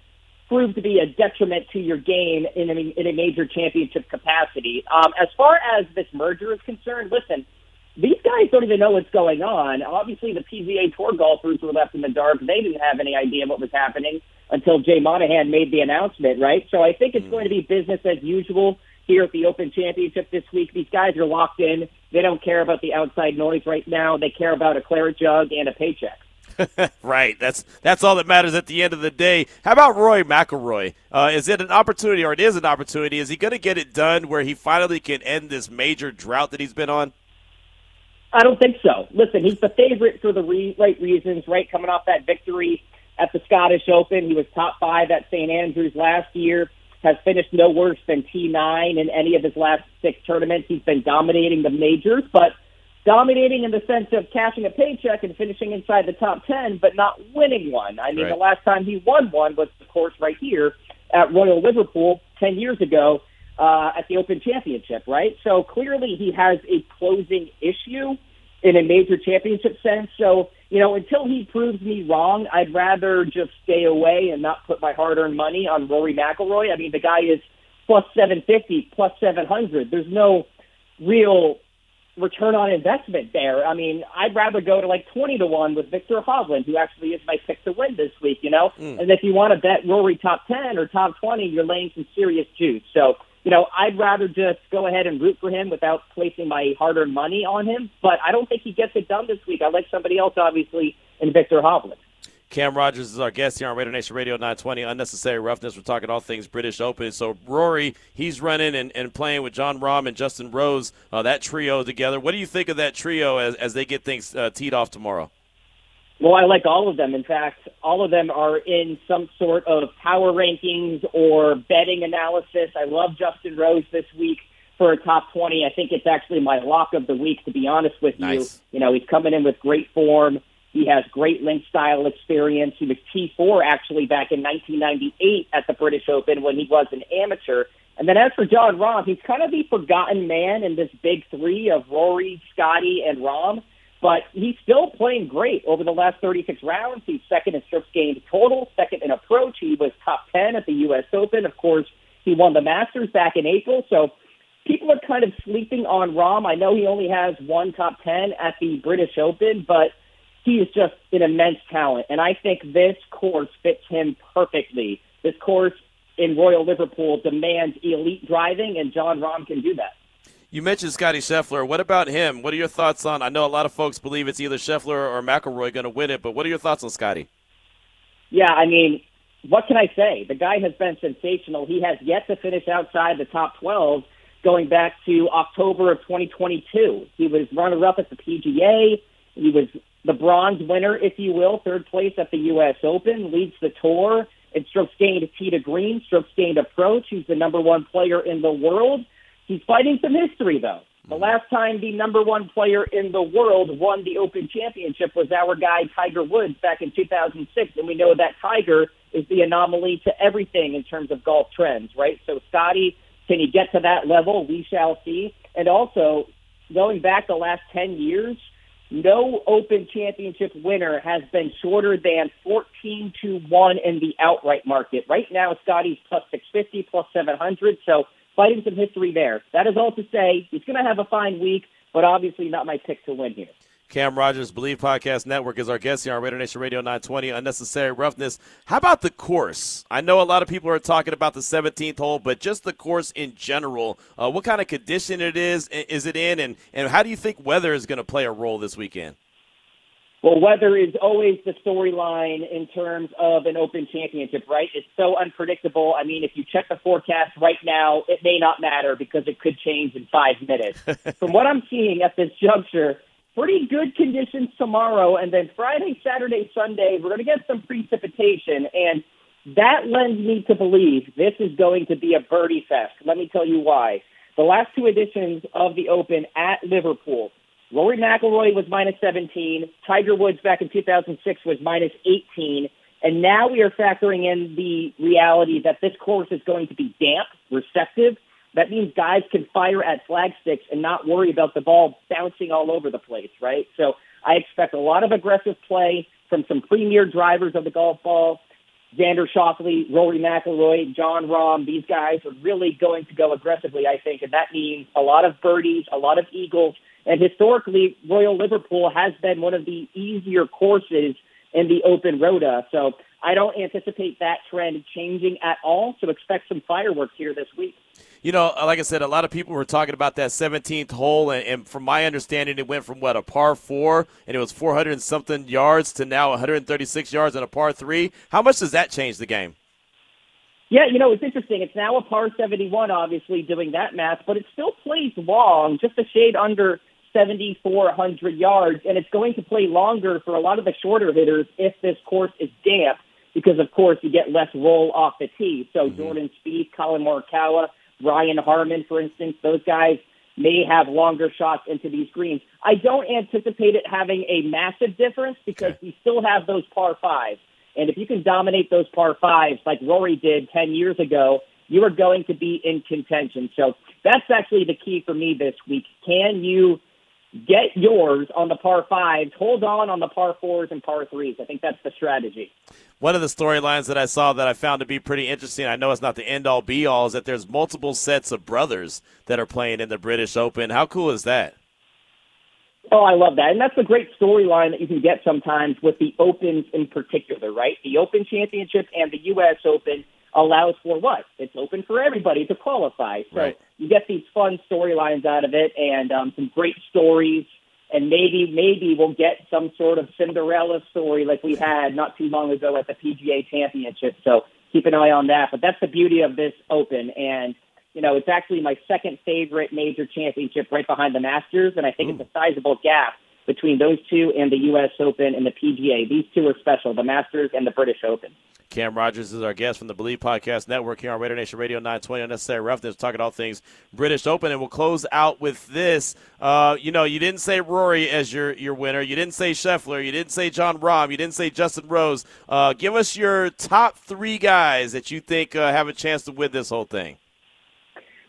prove to be a detriment to your game in a, in a major championship capacity. Um, as far as this merger is concerned, listen, these guys don't even know what's going on. Obviously, the PGA Tour golfers were left in the dark. They didn't have any idea what was happening until Jay Monahan made the announcement, right? So I think it's going to be business as usual here at the Open Championship this week. These guys are locked in. They don't care about the outside noise right now. They care about a claret jug and a paycheck. <laughs> right. That's that's all that matters at the end of the day. How about Rory McIlroy? Uh, is it an opportunity, or it is an opportunity? Is he going to get it done where he finally can end this major drought that he's been on? I don't think so. Listen, he's the favorite for the re- right reasons. Right, coming off that victory at the Scottish Open, he was top five at St Andrews last year. Has finished no worse than T9 in any of his last six tournaments. He's been dominating the majors, but dominating in the sense of cashing a paycheck and finishing inside the top 10, but not winning one. I mean, Right. the last time he won one was, of course, right here at Royal Liverpool 10 years ago uh, at the Open Championship, right? So clearly he has a closing issue in a major championship sense. So, you know, until he proves me wrong, I'd rather just stay away and not put my hard-earned money on Rory McIlroy. I mean, the guy is plus 750, plus 700. There's no real return on investment there. I mean, I'd rather go to like 20 to 1 with Viktor Hovland, who actually is my pick to win this week, you know? Hmm. And if you want to bet Rory top 10 or top 20, you're laying some serious juice. So, you know, I'd rather just go ahead and root for him without placing my hard earned money on him. But I don't think he gets it done this week. I like somebody else, obviously, in Viktor Hovland. Cam Rogers is our guest here on Raider Nation Radio 920. Unnecessary roughness. We're talking all things British Open. So Rory, he's running and, and playing with Jon Rahm and Justin Rose, uh, that trio together. What do you think of that trio as, as they get things uh, teed off tomorrow? Well, I like all of them. In fact, all of them are in some sort of power rankings or betting analysis. I love Justin Rose this week for a top 20. I think it's actually my lock of the week, to be honest with Nice. you. You know, he's coming in with great form. He has great link style experience. He was T4 actually back in 1998 at the British Open when he was an amateur. And then as for Jon Rahm, he's kind of the forgotten man in this big three of Rory, Scotty, and Rahm but he's still playing great over the last 36 rounds. He's second in strokes gained total, second in approach. He was top 10 at the U.S. Open. Of course, he won the Masters back in April. So people are kind of sleeping on Rahm. I know he only has one top 10 at the British Open, but he is just an immense talent. And I think this course fits him perfectly. This course in Royal Liverpool demands elite driving, and Jon Rahm can do that. You mentioned Scotty Scheffler. What about him? What are your thoughts on? I know a lot of folks believe it's either Scheffler or McIlroy going to win it, but what are your thoughts on Scotty? Yeah, I mean, what can I say? The guy has been sensational. He has yet to finish outside the top 12 going back to October of 2022. He was runner-up at the PGA. He was the bronze winner, if you will, third place at the U.S. Open, leads the tour in strokes gained tee to green, strokes gained approach. He's the number one player in the world. He's fighting some history, though. The mm-hmm. last time the number one player in the world won the Open Championship was our guy Tiger Woods back in 2006, and we know that Tiger is the anomaly to everything in terms of golf trends, right? So, Scotty, can he get to that level? We shall see. And also, going back the last 10 years, no Open Championship winner has been shorter than 14 to 1 in the outright market. Right now, Scotty's plus 650, plus 700. So, fighting some history there. That is all to say, he's going to have a fine week, but obviously not my pick to win here. Cam Rogers, Believe Podcast Network, is our guest here on Raider Nation Radio 920. Unnecessary roughness. How about the course? I know a lot of people are talking about the 17th hole, but just the course in general. Uh, what kind of condition it is? Is it in, and and how do you think weather is going to play a role this weekend? Well, weather is always the storyline in terms of an Open Championship, right? It's so unpredictable. I mean, if you check the forecast right now, it may not matter because it could change in five minutes. <laughs> From what I'm seeing at this juncture, pretty good conditions tomorrow, and then Friday, Saturday, Sunday, we're going to get some precipitation, and that lends me to believe this is going to be a birdie fest. Let me tell you why. The last two editions of the Open at Liverpool, Rory McIlroy was minus 17. Tiger Woods back in 2006 was minus 18. And now we are factoring in the reality that this course is going to be damp, receptive. That means guys can fire at flag sticks and not worry about the ball bouncing all over the place, right? So I expect a lot of aggressive play from some premier drivers of the golf ball. Xander Schauffele, Rory McIlroy, Jon Rahm, these guys are really going to go aggressively, I think, and that means a lot of birdies, a lot of eagles, and historically, Royal Liverpool has been one of the easier courses in the Open Rota. So I don't anticipate that trend changing at all. So expect some fireworks here this week. You know, like I said, a lot of people were talking about that 17th hole, and, and, from my understanding, it went from what a par four, and it was 400 and something yards to now 136 yards and a par three. How much does that change the game? Yeah, you know, it's interesting. It's now a par 71, obviously, doing that math, but it still plays long, just a shade under 7,400 yards, and it's going to play longer for a lot of the shorter hitters if this course is damp, because of course you get less roll off the tee. So mm-hmm. Jordan Spieth, Collin Morikawa, Brian Harman, for instance, those guys may have longer shots into these greens. I don't anticipate it having a massive difference because we still have those par fives. And if you can dominate those par fives like Rory did 10 years ago, you are going to be in contention. So that's actually the key for me this week. Can you get yours on the par fives, hold on on the par fours and par threes. I think that's the strategy. One of the storylines that I saw that I found to be pretty interesting, I know it's not the end all be all, is that there's multiple sets of brothers that are playing in the British Open. How cool is that? Oh, I love that. And that's a great storyline that you can get sometimes with the Opens in particular, right? The Open Championship and the U.S. Open allows for what? It's open for everybody to qualify. So right. you get these fun storylines out of it and um, some great stories. And maybe, maybe we'll get some sort of Cinderella story like we had not too long ago at the PGA Championship. So keep an eye on that. But that's the beauty of this Open. And, you know, it's actually my second favorite major championship right behind the Masters. And I think Ooh. it's a sizable gap between those two and the U.S. Open and the PGA. These two are special, the Masters and the British Open. Cam Rogers is our guest from the Believe Podcast Network here on Raider Nation Radio 920 Unnecessary Roughness, talking all things British Open. And we'll close out with this. Uh, you know, you didn't say Rory as your, your winner. You didn't say Scheffler. You didn't say Jon Rahm. You didn't say Justin Rose. Uh, give us your top three guys that you think uh, have a chance to win this whole thing.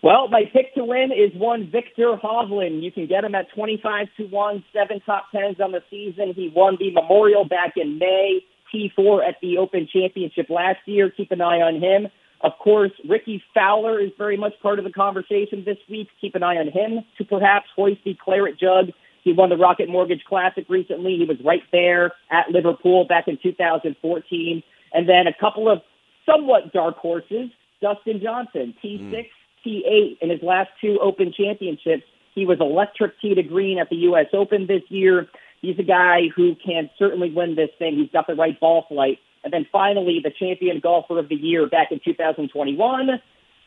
Well, my pick to win is one Viktor Hovland. You can get him at 25 to 1, seven top tens on the season. He won the Memorial back in May. T4 at the Open Championship last year. Keep an eye on him. Of course, Rickie Fowler is very much part of the conversation this week. Keep an eye on him to perhaps hoist the claret jug. He won the Rocket Mortgage Classic recently. He was right there at Liverpool back in 2014. And then a couple of somewhat dark horses. Dustin Johnson, T6, mm. T8 in his last two Open Championships. He was electric tee to green at the U.S. Open this year. He's a guy who can certainly win this thing. He's got the right ball flight. And then finally, the champion golfer of the year back in 2021,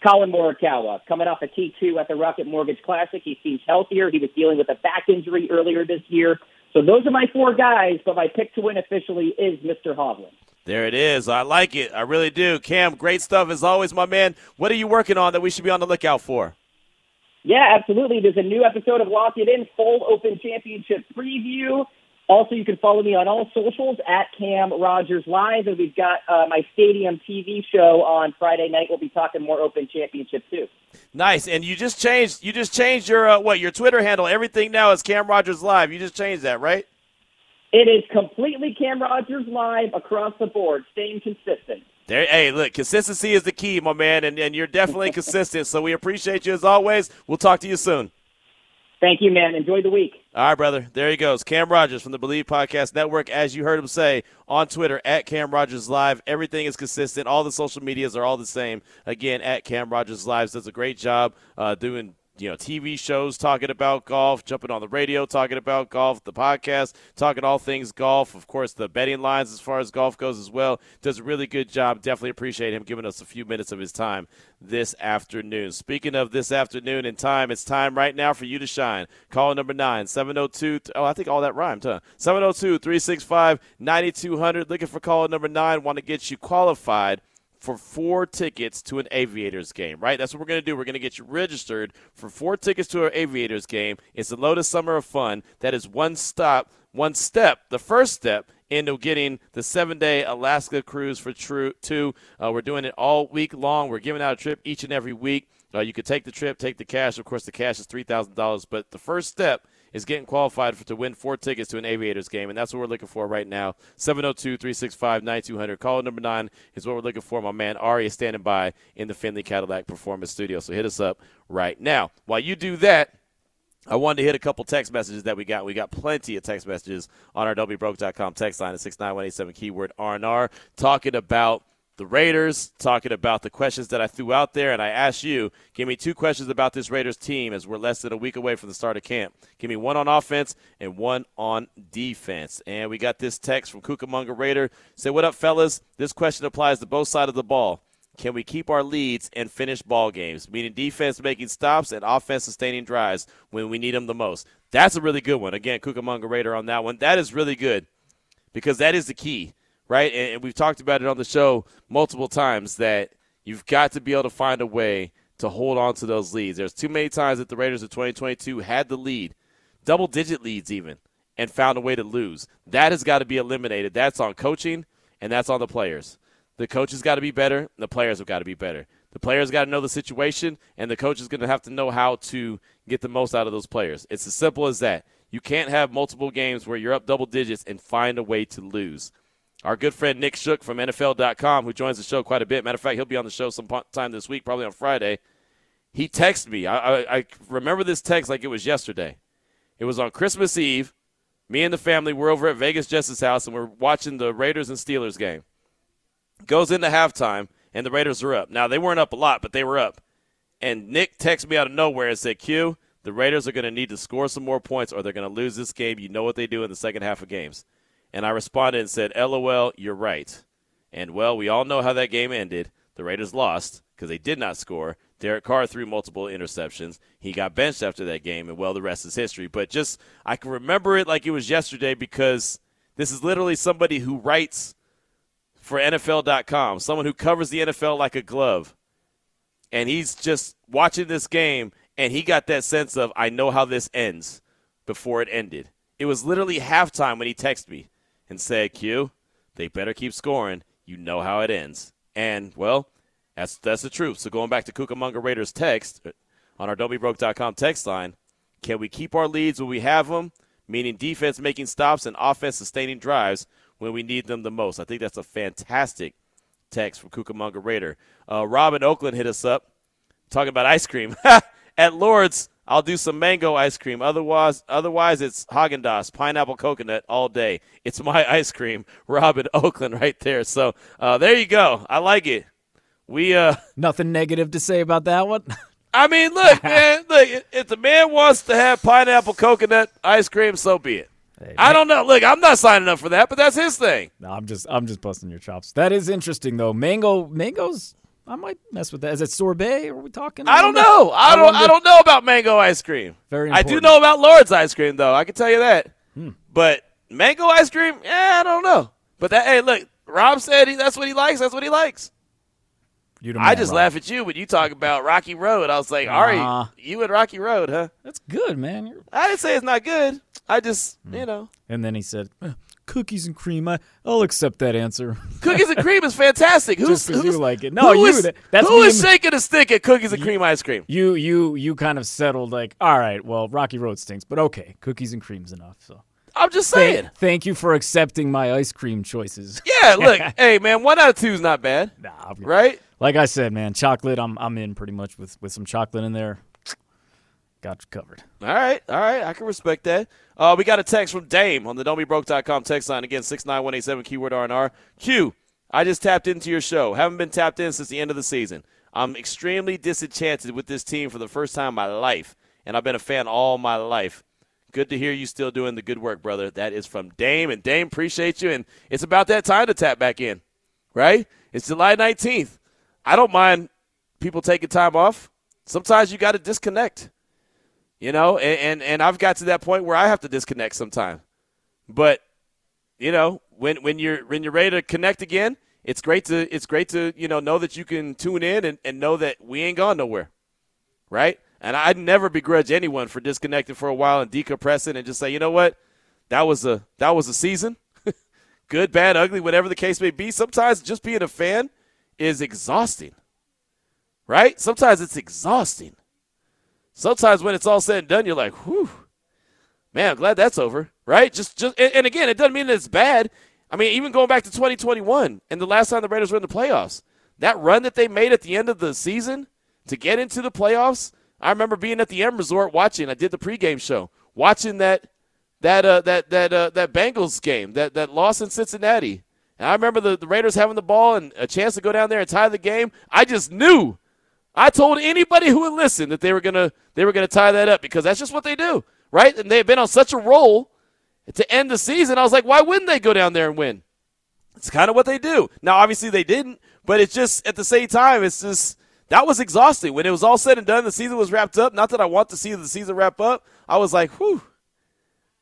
Collin Morikawa, coming off a T2 at the Rocket Mortgage Classic. He seems healthier. He was dealing with a back injury earlier this year. So those are my four guys, but my pick to win officially is Mr. Hovland. There it is. I like it. I really do. Cam, great stuff as always, my man. What are you working on that we should be on the lookout for? Yeah, absolutely. There's a new episode of Lock It In, full Open Championship preview. Also, you can follow me on all socials at Cam Rogers Live, and we've got uh, my Stadium TV show on Friday night. We'll be talking more Open Championship too. Nice, and you just changed. You just changed your uh, what? Your Twitter handle. Everything now is Cam Rogers Live. You just changed that, right? It is completely Cam Rogers Live across the board, staying consistent. There, hey, look, consistency is the key, my man, and, and you're definitely consistent. So we appreciate you as always. We'll talk to you soon. Thank you, man. Enjoy the week. All right, brother. There he goes. Cam Rogers from the Believe Podcast Network. As you heard him say on Twitter, at Cam Rogers Live. Everything is consistent. All the social medias are all the same. Again, at Cam Rogers Live does a great job uh, doing you know TV shows talking about golf, jumping on the radio talking about golf, the podcast talking all things golf. Of course, the betting lines as far as golf goes as well. Does a really good job. Definitely appreciate him giving us a few minutes of his time this afternoon. Speaking of this afternoon and time, it's time right now for you to shine. Call number nine seven zero two. Oh, I think all that rhymed, huh? 702 365 9200. Looking for call number nine. Want to get you qualified for four tickets to an Aviators game, right? That's what we're going to do. We're going to get you registered for four tickets to our Aviators game. It's the Lotus Summer of Fun. That is one stop, one step, the first step into getting the seven day Alaska cruise for true two. Uh, we're doing it all week long. We're giving out a trip each and every week. Uh, you could take the trip, take the cash. Of course, the cash is $3,000, but the first step is getting qualified for, to win four tickets to an Aviators game, and that's what we're looking for right now. 702 365 9200. Call number nine is what we're looking for. My man Ari is standing by in the Findlay Cadillac Performance Studio, so hit us up right now. While you do that, I wanted to hit a couple text messages that we got. We got plenty of text messages on our WBroke.com text line at 69187 keyword R&R talking about – the Raiders, talking about the questions that I threw out there, and I asked you, give me two questions about this Raiders team as we're less than a week away from the start of camp. Give me one on offense and one on defense. And we got this text from Cucamonga Raider. Say, what up, fellas? This question applies to both sides of the ball. Can we keep our leads and finish ball games? Meaning defense making stops and offense sustaining drives when we need them the most. That's a really good one. Again, Cucamonga Raider on that one. That is really good because that is the key right? And, we've talked about it on the show multiple times that you've got to be able to find a way to hold on to those leads. There's too many times that the Raiders of 2022 had the lead, double digit leads even, and found a way to lose. That has got to be eliminated. That's on coaching and that's on the players. The coaches got to be better, the players have got to be better. The players got to know the situation, and the coach is going to have to know how to get the most out of those players. It's as simple as that. You can't have multiple games where you're up double digits and find a way to lose. Our good friend Nick Shook from NFL.com, who joins the show quite a bit. Matter of fact, he'll be on the show sometime this week, probably on Friday. He texted me. I, I, I remember this text like it was yesterday. It was on Christmas Eve. Me and the family were over at Vegas Justice House, and we're watching the Raiders and Steelers game. Goes into halftime, and the Raiders are up. Now, they weren't up a lot, but they were up. And Nick texted me out of nowhere and said, Q, the Raiders are going to need to score some more points or they're going to lose this game. You know what they do in the second half of games. And I responded and said, LOL, you're right. And well, we all know how that game ended. The Raiders lost because they did not score. Derek Carr threw multiple interceptions. He got benched after that game, and well, the rest is history. But just, I can remember it like it was yesterday because this is literally somebody who writes for NFL.com, someone who covers the NFL like a glove. And he's just watching this game, and he got that sense of, I know how this ends before it ended. It was literally halftime when he texted me and say, Q, they better keep scoring. You know how it ends. And, well, that's, that's the truth. So going back to Cucamonga Raiders text uh, on our don'tbebroke.com text line, can we keep our leads when we have them, meaning defense making stops and offense sustaining drives when we need them the most? I think that's a fantastic text from Cucamonga Raider. Uh, Robin Oakland hit us up talking about ice cream. <laughs> At Lord's, I'll do some mango ice cream. Otherwise, otherwise it's Haagen Dazs, pineapple coconut all day. It's my <laughs> ice cream, Robin Oakland, right there. So uh, there you go. I like it. We uh, <laughs> nothing negative to say about that one. <laughs> I mean, look, man, look. If the man wants to have pineapple coconut ice cream, so be it. Hey, I don't know. Look, I'm not signing up for that, but that's his thing. No, I'm just, I'm just busting your chops. That is interesting, though. Mango, mangoes I might mess with that. Is it sorbet? Are we talking? I don't know. <laughs> I don't. I don't know about mango ice cream. Very. Important. I do know about Lord's ice cream, though. I can tell you that. Hmm. But mango ice cream, yeah, I don't know. But that, hey, look, Rob said he, that's what he likes. That's what he likes. I just Rob. laugh at you when you talk about Rocky Road. I was like, Ari, uh, you and Rocky Road, huh? That's good, man. You're... I didn't say it's not good. I just, hmm. you know. And then he said, cookies and cream. I, will accept that answer. <laughs> Cookies and cream is fantastic. Who's, who's you like it? No, who you. Is, that's who is shaking a stick at cookies and you, cream ice cream? You, you, you kind of settled like, all right, well, Rocky Road stinks, but okay, cookies and cream's enough. So. I'm just saying. Thank, thank you for accepting my ice cream choices. <laughs> Yeah, look, <laughs> hey man, one out of two is not bad. Nah, right? Like I said, man, chocolate. I'm I'm in pretty much with with some chocolate in there. Got you covered. All right, all right, I can respect that. Uh, we got a text from Dame on the don'tbebroke.com text line again six nine one eight seven keyword RNR. Q, I just tapped into your show. Haven't been tapped in since the end of the season. I'm extremely disenchanted with this team for the first time in my life, and I've been a fan all my life. Good to hear you still doing the good work, brother. That is from Dame, and Dame appreciate you. And it's about that time to tap back in, right? It's July 19th. I don't mind people taking time off. Sometimes you got to disconnect, you know. And, and and I've got to that point where I have to disconnect sometimes. But you know, when when you're when you're ready to connect again, it's great to it's great to you know know that you can tune in and, and know that we ain't gone nowhere, right? And I'd never begrudge anyone for disconnecting for a while and decompressing and just say, you know what, that was a that was a season, <laughs> good, bad, ugly, whatever the case may be. Sometimes just being a fan is exhausting, right? Sometimes it's exhausting. Sometimes when it's all said and done, you're like, whew, man, I'm glad that's over, right? Just just and, and again, it doesn't mean that it's bad. I mean, even going back to 2021 and the last time the Raiders were in the playoffs, that run that they made at the end of the season to get into the playoffs I remember being at the M Resort watching. I did the pregame show, watching that that uh, that that uh, that Bengals game, that that loss in Cincinnati. And I remember the, the Raiders having the ball and a chance to go down there and tie the game. I just knew. I told anybody who would listen that they were gonna they were gonna tie that up because that's just what they do, right? And they've been on such a roll to end the season. I was like, why wouldn't they go down there and win? It's kind of what they do. Now, obviously, they didn't, but it's just at the same time, it's just that was exhausting. When it was all said and done, the season was wrapped up. Not that I want to see the season wrap up. I was like, whew,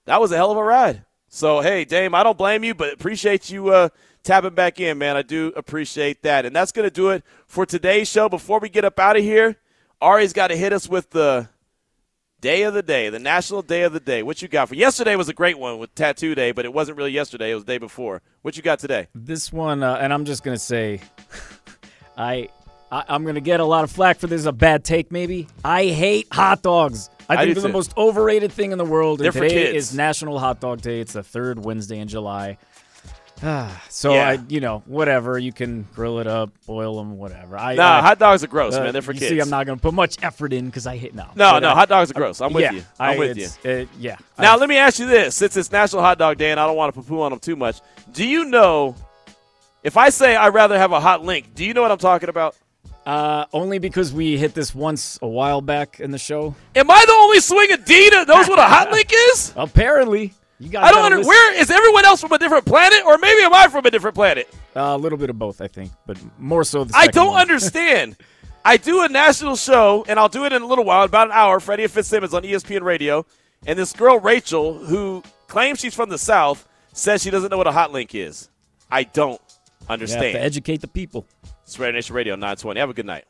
that was a hell of a ride. So, hey, Dame, I don't blame you, but appreciate you uh, tapping back in, man. I do appreciate that. And that's going to do it for today's show. Before we get up out of here, Ari's got to hit us with the day of the day, the national day of the day. What you got for yesterday was a great one with Tattoo Day, but it wasn't really yesterday. It was the day before. What you got today? This one, uh, and I'm just going to say, <laughs> I I, am going to get a lot of flack for this. A bad take, maybe. I hate hot dogs. I, I think they're too. the most overrated thing in the world. They're today is National Hot Dog Day. It's the third Wednesday in July. So yeah. I, you know, whatever. You can grill it up, boil them, whatever. I, nah, I, hot dogs are gross, uh, man. They're for you kids. See, I'm not going to put much effort in because I hit no. No, no, hot dogs are gross. I'm with yeah, you. I'm with you. Uh, yeah. Now let me ask you this: since it's National Hot Dog Day, and I don't want to poo-poo on them too much, do you know? If I say I'd rather have a hot link, do you know what I'm talking about? Uh, only because we hit this once a while back in the show. Am I the only swing D that knows what a hot <laughs> link is? Apparently. You guys I don't understand. Where is everyone else from a different planet, or maybe am I from a different planet? Uh, a little bit of both, I think, but more so the I don't one. understand. <laughs> I do a national show, and I'll do it in a little while, about an hour. Freddie and Fitzsimmons on ESPN Radio, and this girl Rachel, who claims she's from the South, says she doesn't know what a hot link is. I don't understand. You have to educate the people. It's Raider Nation Radio 920. Have a good night.